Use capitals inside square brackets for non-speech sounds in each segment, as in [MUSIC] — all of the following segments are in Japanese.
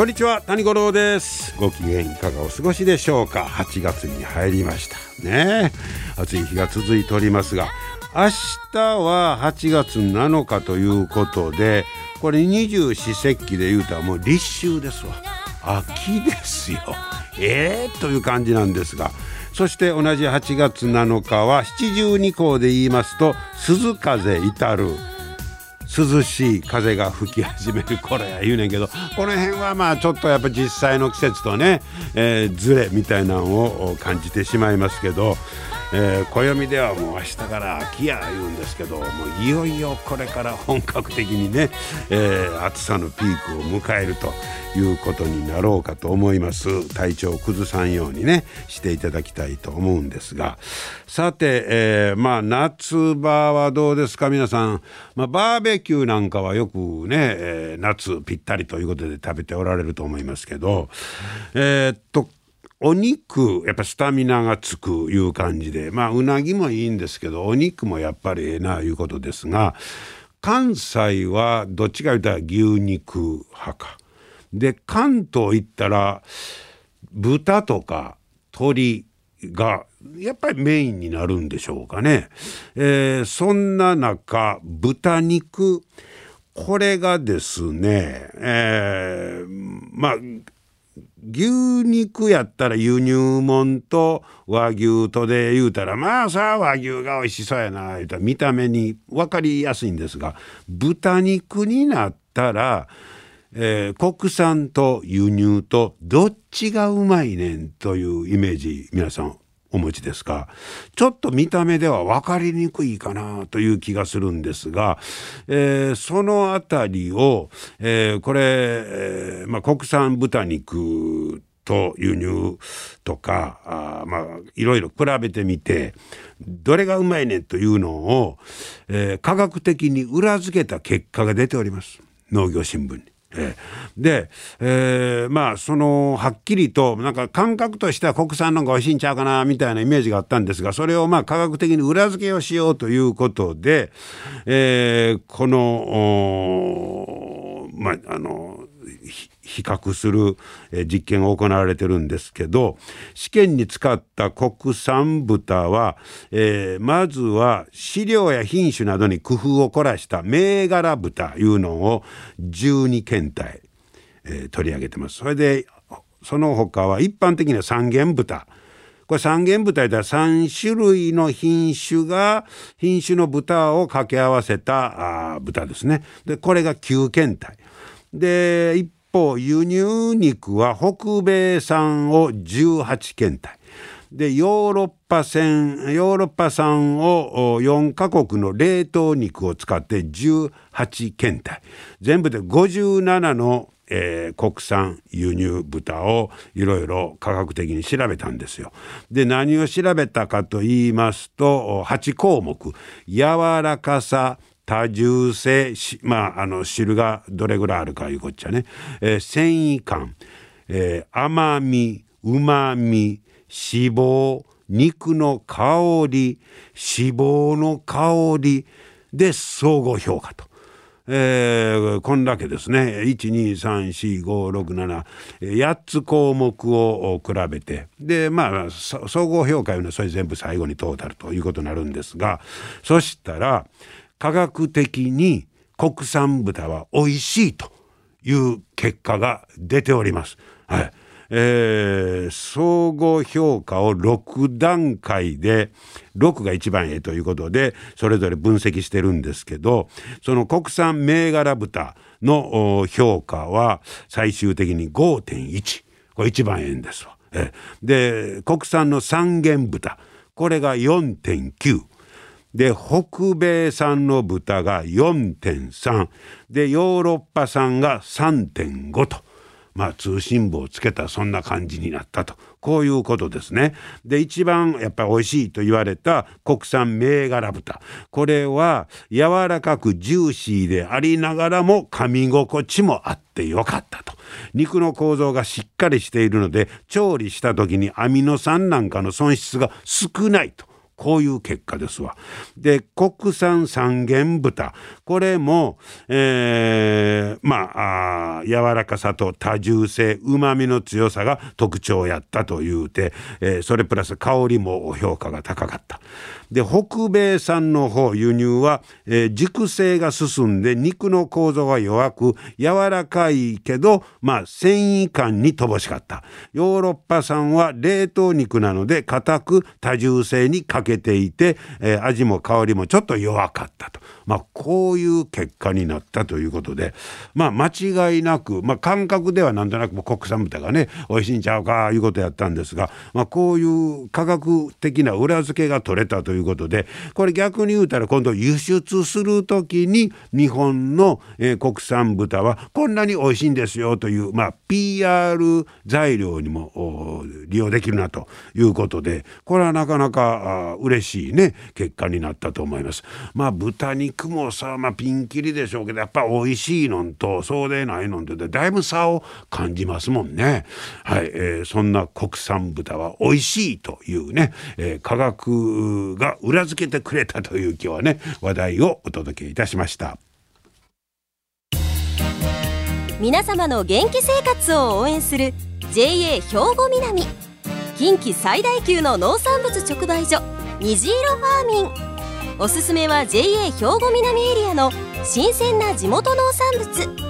こんにちは谷五郎です。ご機嫌いかがお過ごしでしょうか？8月に入りました。ね。暑い日が続いておりますが明日は8月7日ということでこれ二十四節気で言うとはもう立秋ですわ。秋ですよ。ええー、という感じなんですがそして同じ8月7日は七十二候で言いますと鈴風至る。涼しい風が吹き始める頃や言うねんけどこの辺はまあちょっとやっぱ実際の季節とね、えー、ズレみたいなのを感じてしまいますけどえー、暦ではもう明日から秋や言うんですけどもういよいよこれから本格的にね、えー、暑さのピークを迎えるということになろうかと思います。体調を崩さんようにねしていただきたいと思うんですが。さて、えー、まあ夏場はどうですか皆さん、まあ、バーベキューなんかはよくね、えー、夏ぴったりということで食べておられると思いますけどえー、っとお肉やっぱスタミナがつくいう感じでまあうなぎもいいんですけどお肉もやっぱりええないうことですが関西はどっちか言ったら牛肉派か。で関東行ったら豚とか鶏がやっぱりメインになるんでしょうかね。えー、そんな中豚肉これがですね、えー、まあ牛肉やったら輸入もんと和牛とで言うたらまあさ和牛が美味しそうやな言うたら見た目に分かりやすいんですが豚肉になったら、えー、国産と輸入とどっちがうまいねんというイメージ皆さんお持ちですか？ちょっと見た目では分かりにくいかなという気がするんですが、えー、その辺りを、えー、これ、えーまあ、国産豚肉と輸入とかあまあいろいろ比べてみてどれがうまいねんというのを、えー、科学的に裏付けた結果が出ております農業新聞に。えー、で、えー、まあそのはっきりとなんか感覚としては国産の方が美味しいんちゃうかなみたいなイメージがあったんですがそれをまあ科学的に裏付けをしようということで、えー、このまああの比較する実験が行われてるんですけど試験に使った国産豚は、えー、まずは飼料や品種などに工夫を凝らした銘柄豚いうのを12検体、えー、取り上げてます。それでその他は一般的には三元豚これ三元豚では3種類の品種が品種の豚を掛け合わせたあ豚ですね。でこれが9検体。で一方輸入肉は北米産を18検体でヨーロッパ産ヨーロッパ産を4カ国の冷凍肉を使って18検体全部で57の、えー、国産輸入豚をいろいろ科学的に調べたんですよ。で何を調べたかと言いますと8項目。柔らかさ多重性まああの汁がどれぐらいあるかいうこっちゃね、えー、繊維感、えー、甘みうまみ脂肪肉の香り脂肪の香りで総合評価と。えー、こんだけですね。12345678つ項目を比べて。でまあ総合評価いうのはそれ全部最後にトータルということになるんですがそしたら科学的に国産豚は美味しいという結果が出ております。はいえー、総合評価を6段階で6が一番ええということでそれぞれ分析してるんですけどその国産銘柄豚の評価は最終的に5.1これ一番ええんですわ。えで国産の三元豚これが4.9で北米産の豚が4.3でヨーロッパ産が3.5と。まあ、通信簿をつけたそんな感じになったとこういうことですね。で一番やっぱり美味しいと言われた国産銘柄豚これは柔らかくジューシーでありながらも噛み心地もあってよかったと。肉の構造がしっかりしているので調理した時にアミノ酸なんかの損失が少ないと。こういう結果ですわ。で国産三元豚これも、えー、まあ柔らかさと多重性旨味の強さが特徴やったというて、えー、それプラス香りも評価が高かった。で北米産の方輸入は、えー、熟成が進んで肉の構造が弱く柔らかいけどまあ繊維感に乏しかったヨーロッパ産は冷凍肉なので硬く多重性に欠けていて、えー、味も香りもちょっと弱かったと。まあ、こういう結果になったということで、まあ、間違いなく、まあ、感覚ではなんとなくも国産豚がね美味しいんちゃうかいうことやったんですが、まあ、こういう科学的な裏付けが取れたといういうことでこれ逆に言うたら今度輸出する時に日本の、えー、国産豚はこんなに美味しいんですよという、まあ、PR 材料にも利用できるなということでこれはなかなか嬉しいね結果になったと思います。まあ豚肉もさ、まあ、ピンキリでしょうけどやっぱ美味しいのんとそうでないのんとでだいぶ差を感じますもんね。はい、えー、そんな国産豚は美味しいというね、えー、科学が裏付けてくれたという今日はね話題をお届けいたしました。皆様の元気生活を応援する JA 兵庫南。近畿最大級の農産物直売所虹色ファーミン。おすすめは JA 兵庫南エリアの新鮮な地元農産物。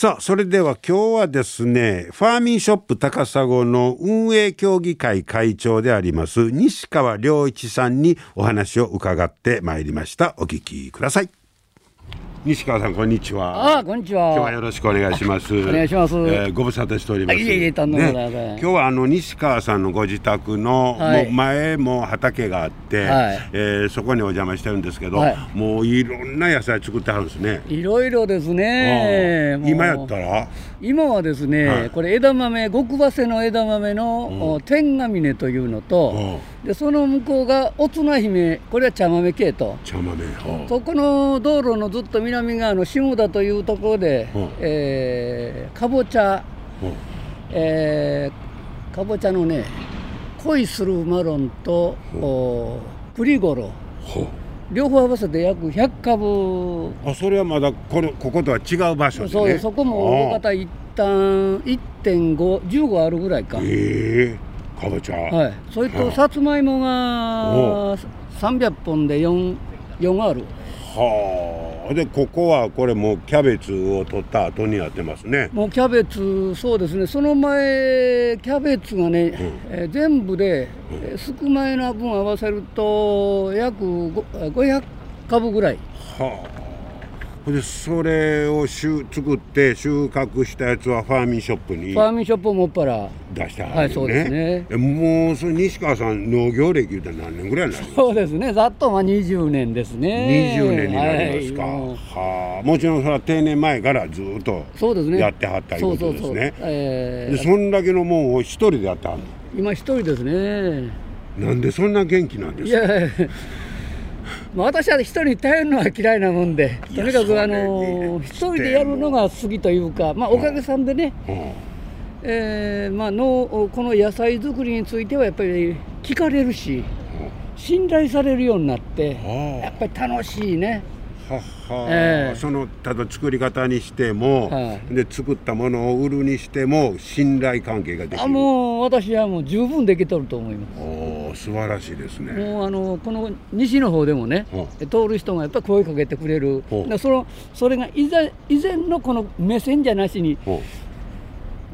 さあそれでは今日はですねファーミンショップ高砂の運営協議会会長であります西川良一さんにお話を伺ってまいりました。お聞きください。西川さんこんにちは。あこんにちは。今日はよろしくお願いします。お願いします。えー、ご無沙汰しております。いえいえ、とんでもない、ね、今日はあの西川さんのご自宅の、はい、もう前も畑があって、はい、えー、そこにお邪魔してるんですけど、はい、もういろんな野菜作ってはるんですね。いろいろですね。今やったら？今はですね、はい、これ枝豆極早生の枝豆の、うん、天下峰というのと、でその向こうがおつな姫これは茶豆系と。茶豆、そこの道路のずっと南側の下田というところで、えー、かぼちゃ、えー、かぼちゃのね恋するマロンと栗ごろ両方合わせて約100株。あそれはまだこれこことは違う場所で、ね、そうそこも大方一旦1.515あるぐらいか。へえかぼちゃ。はい。それとさつまいもが300本で 4, 4ある。はあ。でここはこれもうキャベツを取った後にやってますね。もうキャベツそうですね。その前キャベツがね、うん、えー、全部で、うん、少ないな分合わせると約500株ぐらい。はあでそれを作って収穫したやつはファーミンショップにファーミンショップもっぱら。出したは、ね、はいそうですね。もうそれ西川さん農業歴言うたら何年ぐらいになるそうですね。ざっとまあ20年ですね。20年になりますか、はい、はあ。もちろんそれは定年前からずっとそうですね。やってはったいうことですね。でそんだけのもんを一人でやったの？今一人ですね。なんでそんな元気なんですか？いやまあ、私は一人に頼るのは嫌いなもんでとにかくあの一人でやるのが好きというか、まあ、おかげさんでね、うん、えー、まあのこの野菜作りについてはやっぱり聞かれるし信頼されるようになってやっぱり楽しいね。えー、そのただ作り方にしても、はい、で作ったものを売るにしても信頼関係ができる。あもう私はもう十分できとると思います。お素晴らしいですね。もうあのこの西の方でもね、う。通る人がやっぱり声かけてくれる、ほう。でそのそれが以前以前のこの目線じゃなしに、ほ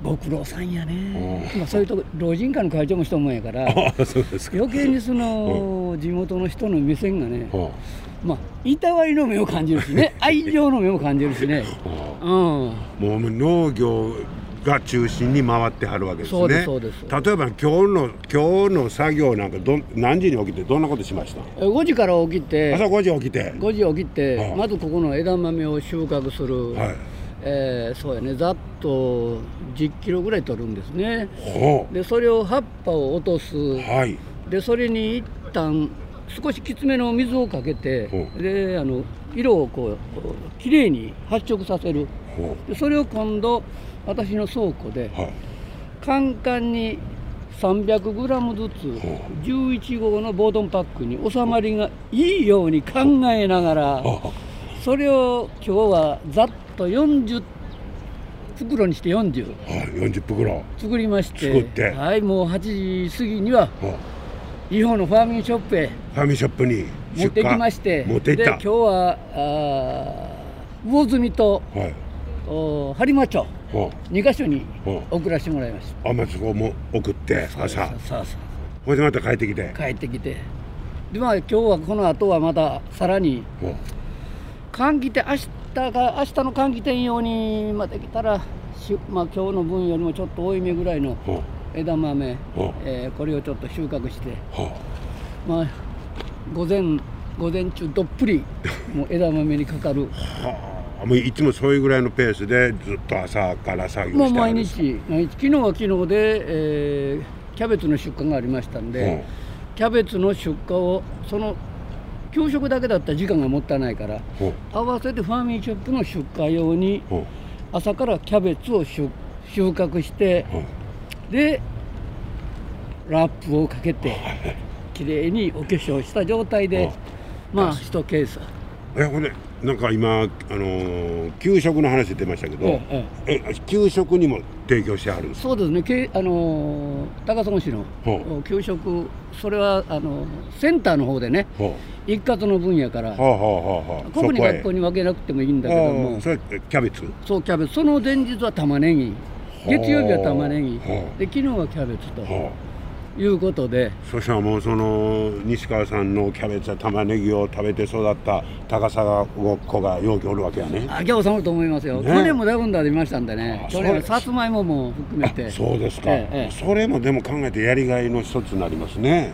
ご苦労さんやね、う。まあ、そういうとこ老人会の会長も人もんやから、[LAUGHS] 余計にその地元の人の目線がね、ほまあ、いたわりの目を感じるしね、[LAUGHS] 愛情の目を感じるしね、うん、うもう農業が中心に回ってはるわけですね。そうですそうです。例えば今日の今日の作業なんかどん何時に起きてどんなことしました？え5時から起きて、朝5時起きて。5時起きて、はい。まずここの枝豆を収穫する、はい。えーそうやね、ざっと10キロぐらい取るんですね。ほでそれを葉っぱを落とす。うはい。でそれに一旦少しきつめの水をかけてほであの色をこうきれいに発色させる。ほでそれを今度私の倉庫でうはい。カンカンに300グラムずつほ11号のボードンパックに収まりがいいように考えながらあそれを今日はざっと40袋にして40はい40袋。作りまして。はいもう8時過ぎには日本のファーミングショップへファミショップに持ってきまして持ってで今日はあー魚住とはい。お播磨町ほ2か所にほ送らせてもらいましうあまあそこも送ってた朝。そうそうほいでまた帰ってきて。帰ってきて。でまあ今日はこの後はまたさらに換気店明日が明日の換気店用にまできたらしまあ今日の分よりもちょっと多いめぐらいの枝豆、えーこれをちょっと収穫して。まあ午前午前中どっぷり [LAUGHS] もう枝豆にかかる。はあ。もういつもそういうぐらいのペースでずっと朝から作業してはるんですか？日毎日。昨日は昨日で、えーキャベツの出荷がありましたんで、キャベツの出荷をその給食だけだったら時間がもったいないから合わせてファーミンショップの出荷用に朝からキャベツを収収穫してでラップをかけてきれいにお化粧した状態でまあ一ケースえほんでなんか今、あのー給食の話出ましたけど、ええええ。給食にも提供してあるんですか？そうですね、けあのー高砂市のほ給食、それはあのセンターの方でね、ほ一括の分野からう、はあはあはあはあ。個々に学校に分けなくてもいいんだけどあもあ、それキャベツ？そう、キャベツ、その前日は玉ねぎ、月曜日は玉ねぎ、はあで昨日はキャベツと。はいうことで、あ、そしたらもうその西川さんのキャベツや玉ねぎを食べて育った高砂子がよくおるわけやね。あぎゃ収まると思いますよ、ね。去年もダブンダーでいましたんでね。あ、去年はさつまいもも含めて、そうですか、ええええ。それもでも考えてやりがいの一つになりますね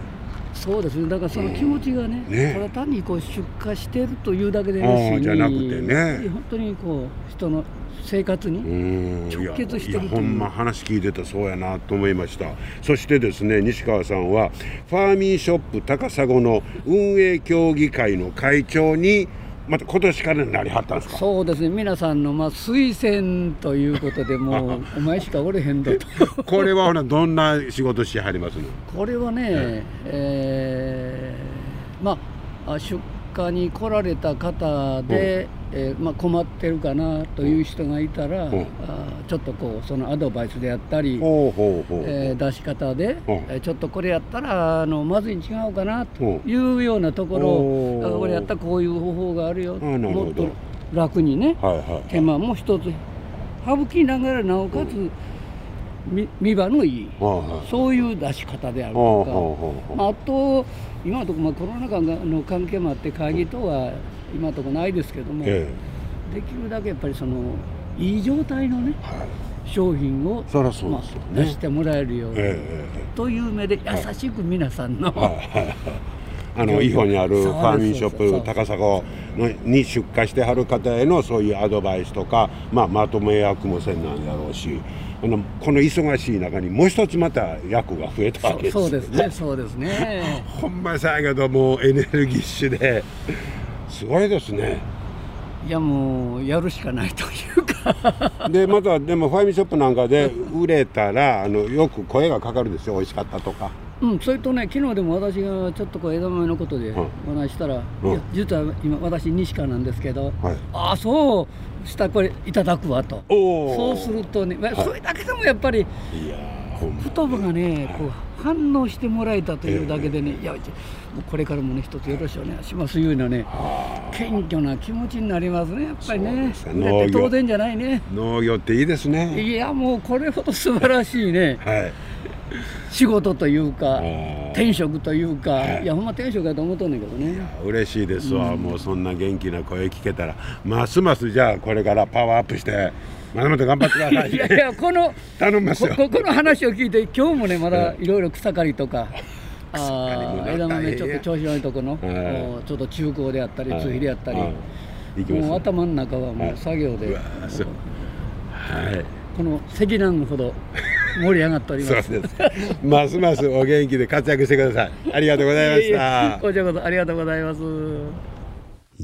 そうですね、だからその気持ちがね、うんね。ただ単にこう出荷してるというだけであなしじゃなくてね。本当にこう人の生活に、うん。直結してるほんま話聞いてたそうやなと思いました。そしてですね西川さんはファーミーショップ高砂の運営協議会の会長にまた今年からなりはったんですか？そうですね、皆さんのまあ推薦ということでもう、[LAUGHS] お前しかおれへんだと。これはほらどんな仕事しはりますの？これはね、えーまあ、あ出荷に来られた方で、えーまあ、困ってるかなという人がいたら、うん。あちょっとこうそのアドバイスであったり、えー出し方で、うん。えーちょっとこれやったらあのまずいに違うかなとうんいうようなところを、あこれやったらこういう方法があるよ、もっと楽にね、はいはい手間も一つ省きながらなおかつみ見栄えのいいはいはい。そういう出し方であるとか、まあ、あと今のところまあコロナ禍の関係もあって会議等は今のところないですけども、えできるだけやっぱりそのいい状態のねえはい。商品を、そりゃそうまですよあ、出ねしてもらえるように、ええという目で優しく皆さんの、はいあの [LAUGHS] 伊保にあるファーミンショップ高砂のに出荷してはる方へのそういうアドバイスとか、まあ、まとめ役もせんなんやろうしあのこの忙しい中にもう一つまた役が増えたわけですそうですねそうですね。[LAUGHS] ほんまさやけどもうエネルギッシュですごいですね。いやもうやるしかないというか。でまたでもファーミンショップなんかで売れたらあのよく声がかかるでしょ美味しかったとか。うん、それとね、昨日でも私がちょっとこう枝豆のことでうん。お話ししたら、うん。実は今、私、西川なんですけど、はい。ああ、そうしたらこれいただくわと、そうするとね、まあはい。それだけでもやっぱり、いや言葉がね、こう反応してもらえたというだけでね、いや、もうこれからもね、一つよろしくお願いしますいうようなね、謙虚な気持ちになりますね、やっぱりね。農業っていいですね。いや、もうこれほど素晴らしいね、はい仕事というか、ー。転職というか、はいいや、ほんま転職やと思っとんねんけどね。嬉しいですわ、もうそんな元気な声聞けたら。ますますじゃあこれからパワーアップしてまだまだ頑張ってください。い [LAUGHS] やいや、この、頼みますよ。こここの話を聞いて、今日もね、まだいろいろ草刈りとか。[LAUGHS] あ枝豆ちょっと調子悪いとこの、ちょっと中高であったり、はいつひりやったり、もう頭の中はもう作業で、はい。この積乱雲ほど盛り上がっております。すますますお元気で活躍してくださいありがとうございましいえいえたこちらこそありがとうございます。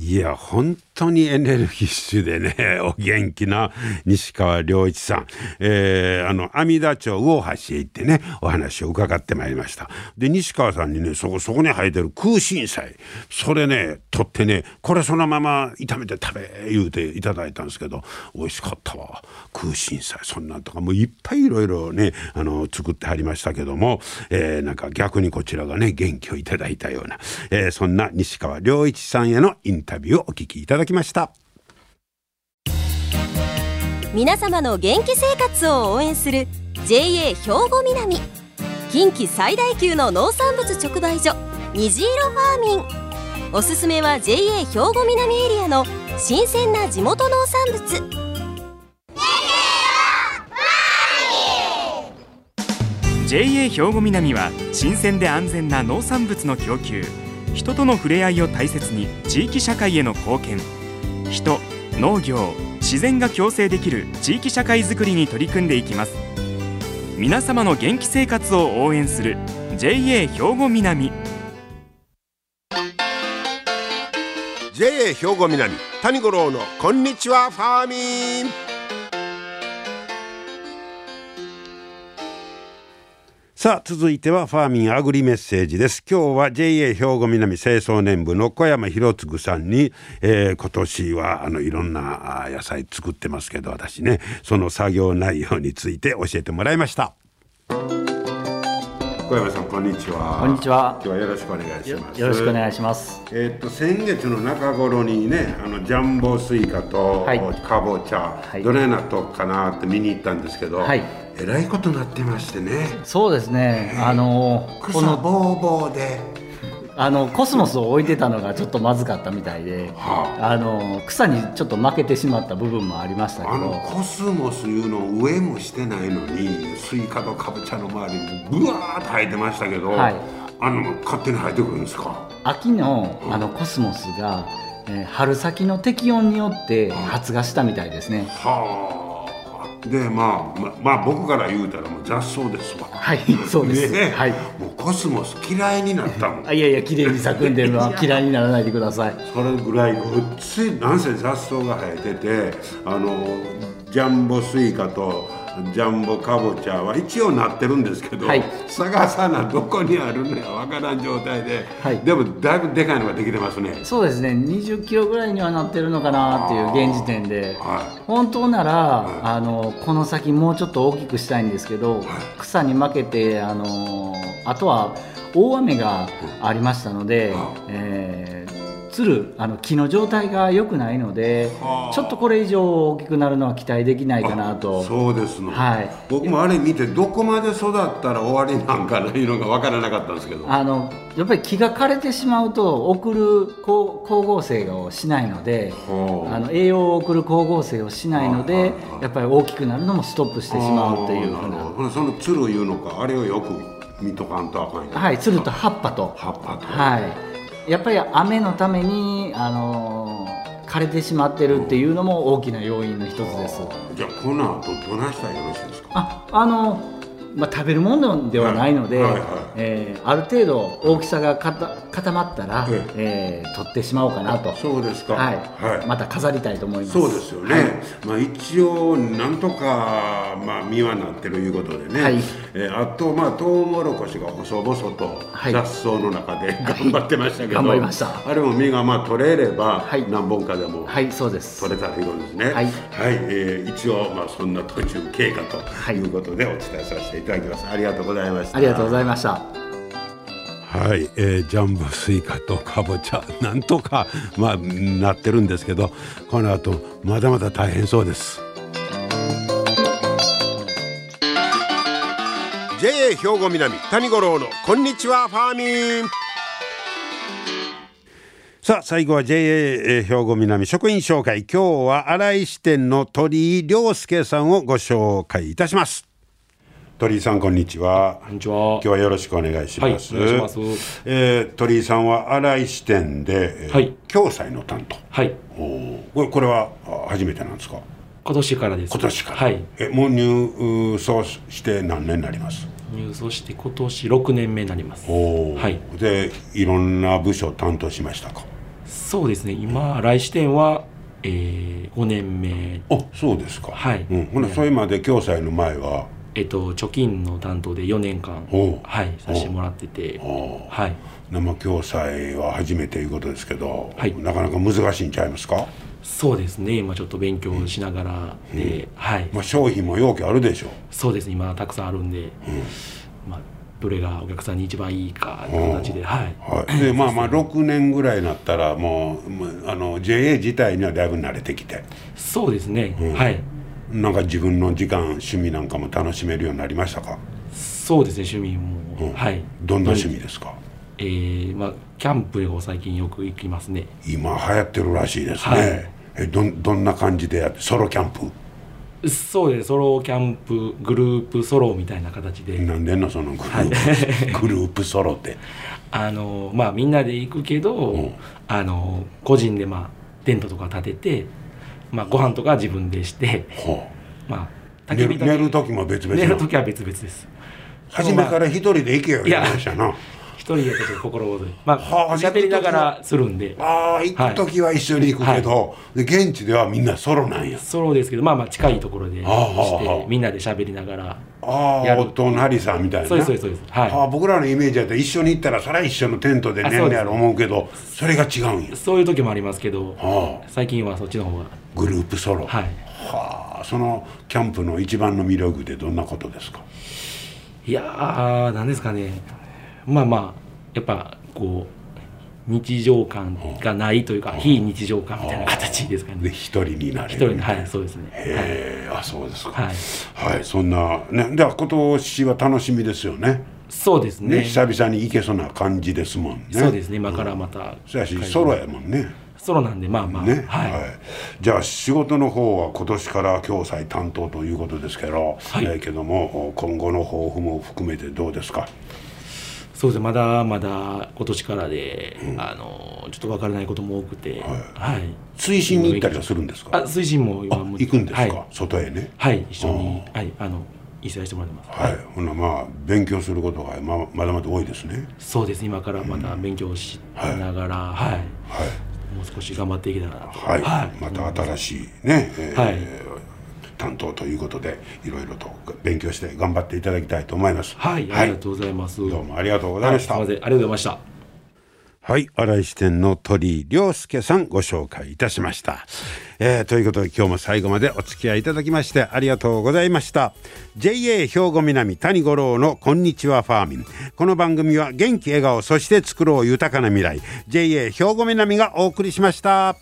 いや本当にエネルギッシュでね [LAUGHS] お元気な西川良一さん、えーあの阿弥陀町魚橋へ行ってねお話を伺ってまいりました。で西川さんにねそこそこに生えてる空心菜。それね取ってねこれそのまま炒めて食べ言うていただいたんですけど美味しかったわ。空心菜。そんなんとかもういっぱいいろいろねあの作ってはりましたけども、えーなんか逆にこちらがね元気をいただいたような、えーそんな西川良一さんへのインタビュー。をお聞きいただきました。皆様の元気生活を応援する JA 兵庫南。近畿最大級の農産物直売所虹色ファーミン。おすすめは JA 兵庫南エリアの新鮮な地元農産物。JA 兵庫南は新鮮で安全な農産物の供給人との触れ合いを大切に地域社会への貢献。人農業自然が共生できる地域社会づくりに取り組んでいきます。皆様の元気生活を応援する JA 兵庫南。JA 兵庫南谷五郎のこんにちはファーミン。さあ続いてはファーミンアグリメッセージです。今日は JA 兵庫南清掃年部の小山博次さんに、えー今年はあのいろんな野菜作ってますけど私ねその作業内容について教えてもらいました。小山さんこんにちは。こんにちは。今日はよろしくお願いしよます。よろしくお願いします。えっと先月の中頃にねあのジャンボスイカとはい。かぼちゃ、い。どれなっとくかなって見に行ったんですけど、はい。えらいことになってましてね。そうですね。あのこ草のぼうぼうで、あのコスモスを置いてたのがちょっとまずかったみたいで、はあ。の草にちょっと負けてしまった部分もありましたあ、あのけど、コスモスいうの植えもしてないのにスイカとかぼちゃの周りにブワーッと生えてましたけど、はい。あの勝手に生えてくるんですか？秋のあのコスモスが、えー春先の適温によって発芽したみたいですね。はあでまあままあ僕から言うたらもう雑草ですわはい、そうです。ねえはい。もうコスモス嫌いになったもんあいやいや綺麗に咲くんで、[LAUGHS] まあ嫌いにならないでください。それぐらいごっついなんせ雑草が生えててあのジャンボスイカとジャンボかぼちゃは一応なってるんですけど、はい探さなどこにあるのやわからん状態で、はいでもだいぶでかいのができてますねそうですね。20キロぐらいにはなってるのかなっていう現時点で。は本当なら、あのこの先もうちょっと大きくしたいんですけど、草に負けてあのあとは大雨がありましたので、えーつるあの木の状態が良くないのではあ。ちょっとこれ以上大きくなるのは期待できないかなと。そうですの、はい。僕もあれ見てどこまで育ったら終わりなんかないうのがわからなかったんですけど。あのやっぱり木が枯れてしまうと送る光光合成をしないのではあ。あの栄養を送る光合成をしないのでやっぱり大きくなるのもストップしてしまうというふうな。そのつるいうのかあれをよく見とかんとあかんよはいつると葉っぱと。葉っぱと、はいやっぱり雨のためにあの枯れてしまってるっていうのも大きな要因の一つです。じゃあこの後どないしたらよろしいですか？ああのまあ、食べるものではないので、はい。はい。はい。えーある程度大きさが固まったら、ええ。ー取ってしまおうかなと。そうですか。はい。はい。また飾りたいと思います。そうですよね、はい。まあ一応なんとかまあ実はなってるいうことでね、はい。えーあとまあトウモロコシが細々とはい。雑草の中で頑張ってましたけど、頑張りました。あれも実がまあ取れればはい。何本かでもはいそうです。取れたらいいことですね。はい。えー一応まあそんな途中経過とい。いうことでお伝えさせてせていただきます。ありがとうございました。ありがとうございました。はい、えージャンボスイカとかぼちゃなんとかまあなってるんですけどこの後まだまだ大変そうです。JA 兵庫南谷五郎のこんにちはファーミン。さあ最後は JA 兵庫南職員紹介。今日は新井支店の鳥居亮介さんをご紹介いたします鳥居さんこんにちはこんにちは今日はよろしくお願いします。はいお願いしますえー鳥居さんは新井支店で、えーはい共済の担当。はいおーこれこれはあ初めてなんですか？今年からです今年から。はいえもう入倉して何年になります？入所して今年6年目になりますおーはいでいろんな部署担当しましたか？そうですね今来支店は、えー、5年目あそうですか。はいうん、ほなそれまで共済の前は。えっと貯金の担当で4年間はいさせてもらっててはい。生共済は初めていうことですけど、はい。なかなか難しいんちゃいますか？そうですね。今ちょっと勉強しながらで、はい。まあ商品も容器あるでしょ。う。そうですね。今たくさんあるんで、まあ、どれがお客さんに一番いいかっていう形ではい。はい、で [LAUGHS] まあまあ6年ぐらいになったらもうあの JA 自体にはだいぶ慣れてきて。そうですね、はいなんか自分の時間趣味なんかも楽しめるようになりましたか、そうですね趣味も、はい。どんな趣味ですか？えーまあ、キャンプを最近よく行きますね。今流行ってるらしいですね、はい。えどんどんな感じでやってソロキャンプ？そうですソロキャンプグループソロみたいな形で、なんでんのそのグループ、[LAUGHS] グループソロって？あのまあみんなで行くけど、あの個人でまあテントとか立てて、まあ、ご飯とかは自分でしてほまあう寝るだけ寝る時も別々寝るの時は別々です。初めから一人で行けよ言いましたな。一人やと心細い。まはああ喋りながらするんで。ああ行く時は一緒に行くけど、で現地ではみんなソロなんや。ソロですけどまあまあ近いところでしてみんなで喋りながら。ああやる。お隣さんみたいな。そうですそうですそうです。はい。ああ僕らのイメージだと一緒に行ったらそれは一緒のテントで寝んねやろ思うけどそれが違うんや。そういう時もありますけどはあ。最近はそっちの方が。グループソロ。はい。はあそのキャンプの一番の魅力ってどんなことですか？いやーなんですかね。まあまあやっぱこう日常感がないというか非日常感みたいな形ですかね。で一人になれる。一人ではいそうですね。へえあそうですか。はい、はい、はいそんなねでは今年は楽しみですよね。そうですね。ね久々に行けそうな感じですもんね。そうですね。今からまた、そうやしソロやもんね。ソロなんでまあまあ、ね。はい、はい、じゃあ仕事の方は今年から共済担当ということですけど、はい。えーけども今後の抱負も含めてどうですか？そうですね。まだまだ今年からで、あのちょっと分からないことも多くて。はい、推進に行ったりはするんですか？あ推進もあ今も行くんですか、はい、外へね。はい、一緒に。はいあの一緒にしてもらってます。はい、ほなまあ勉強することがままだまだ多いですね。そうです。今からまた勉強しながら、はい。はい。もう少し頑張っていけたらなと。はい、また新しいね、えーはい担当ということでいろいろと勉強して頑張っていただきたいと思います。はい、ありがとうございます。どうもありがとうございました、はいありがとうございました。はい、新井支店の鳥居亮介さんご紹介いたしました、えーということで今日も最後までお付き合いいただきましてありがとうございました。JA 兵庫南谷五郎のこんにちはファーミン。この番組は元気笑顔そして作ろう豊かな未来。JA 兵庫南がお送りしました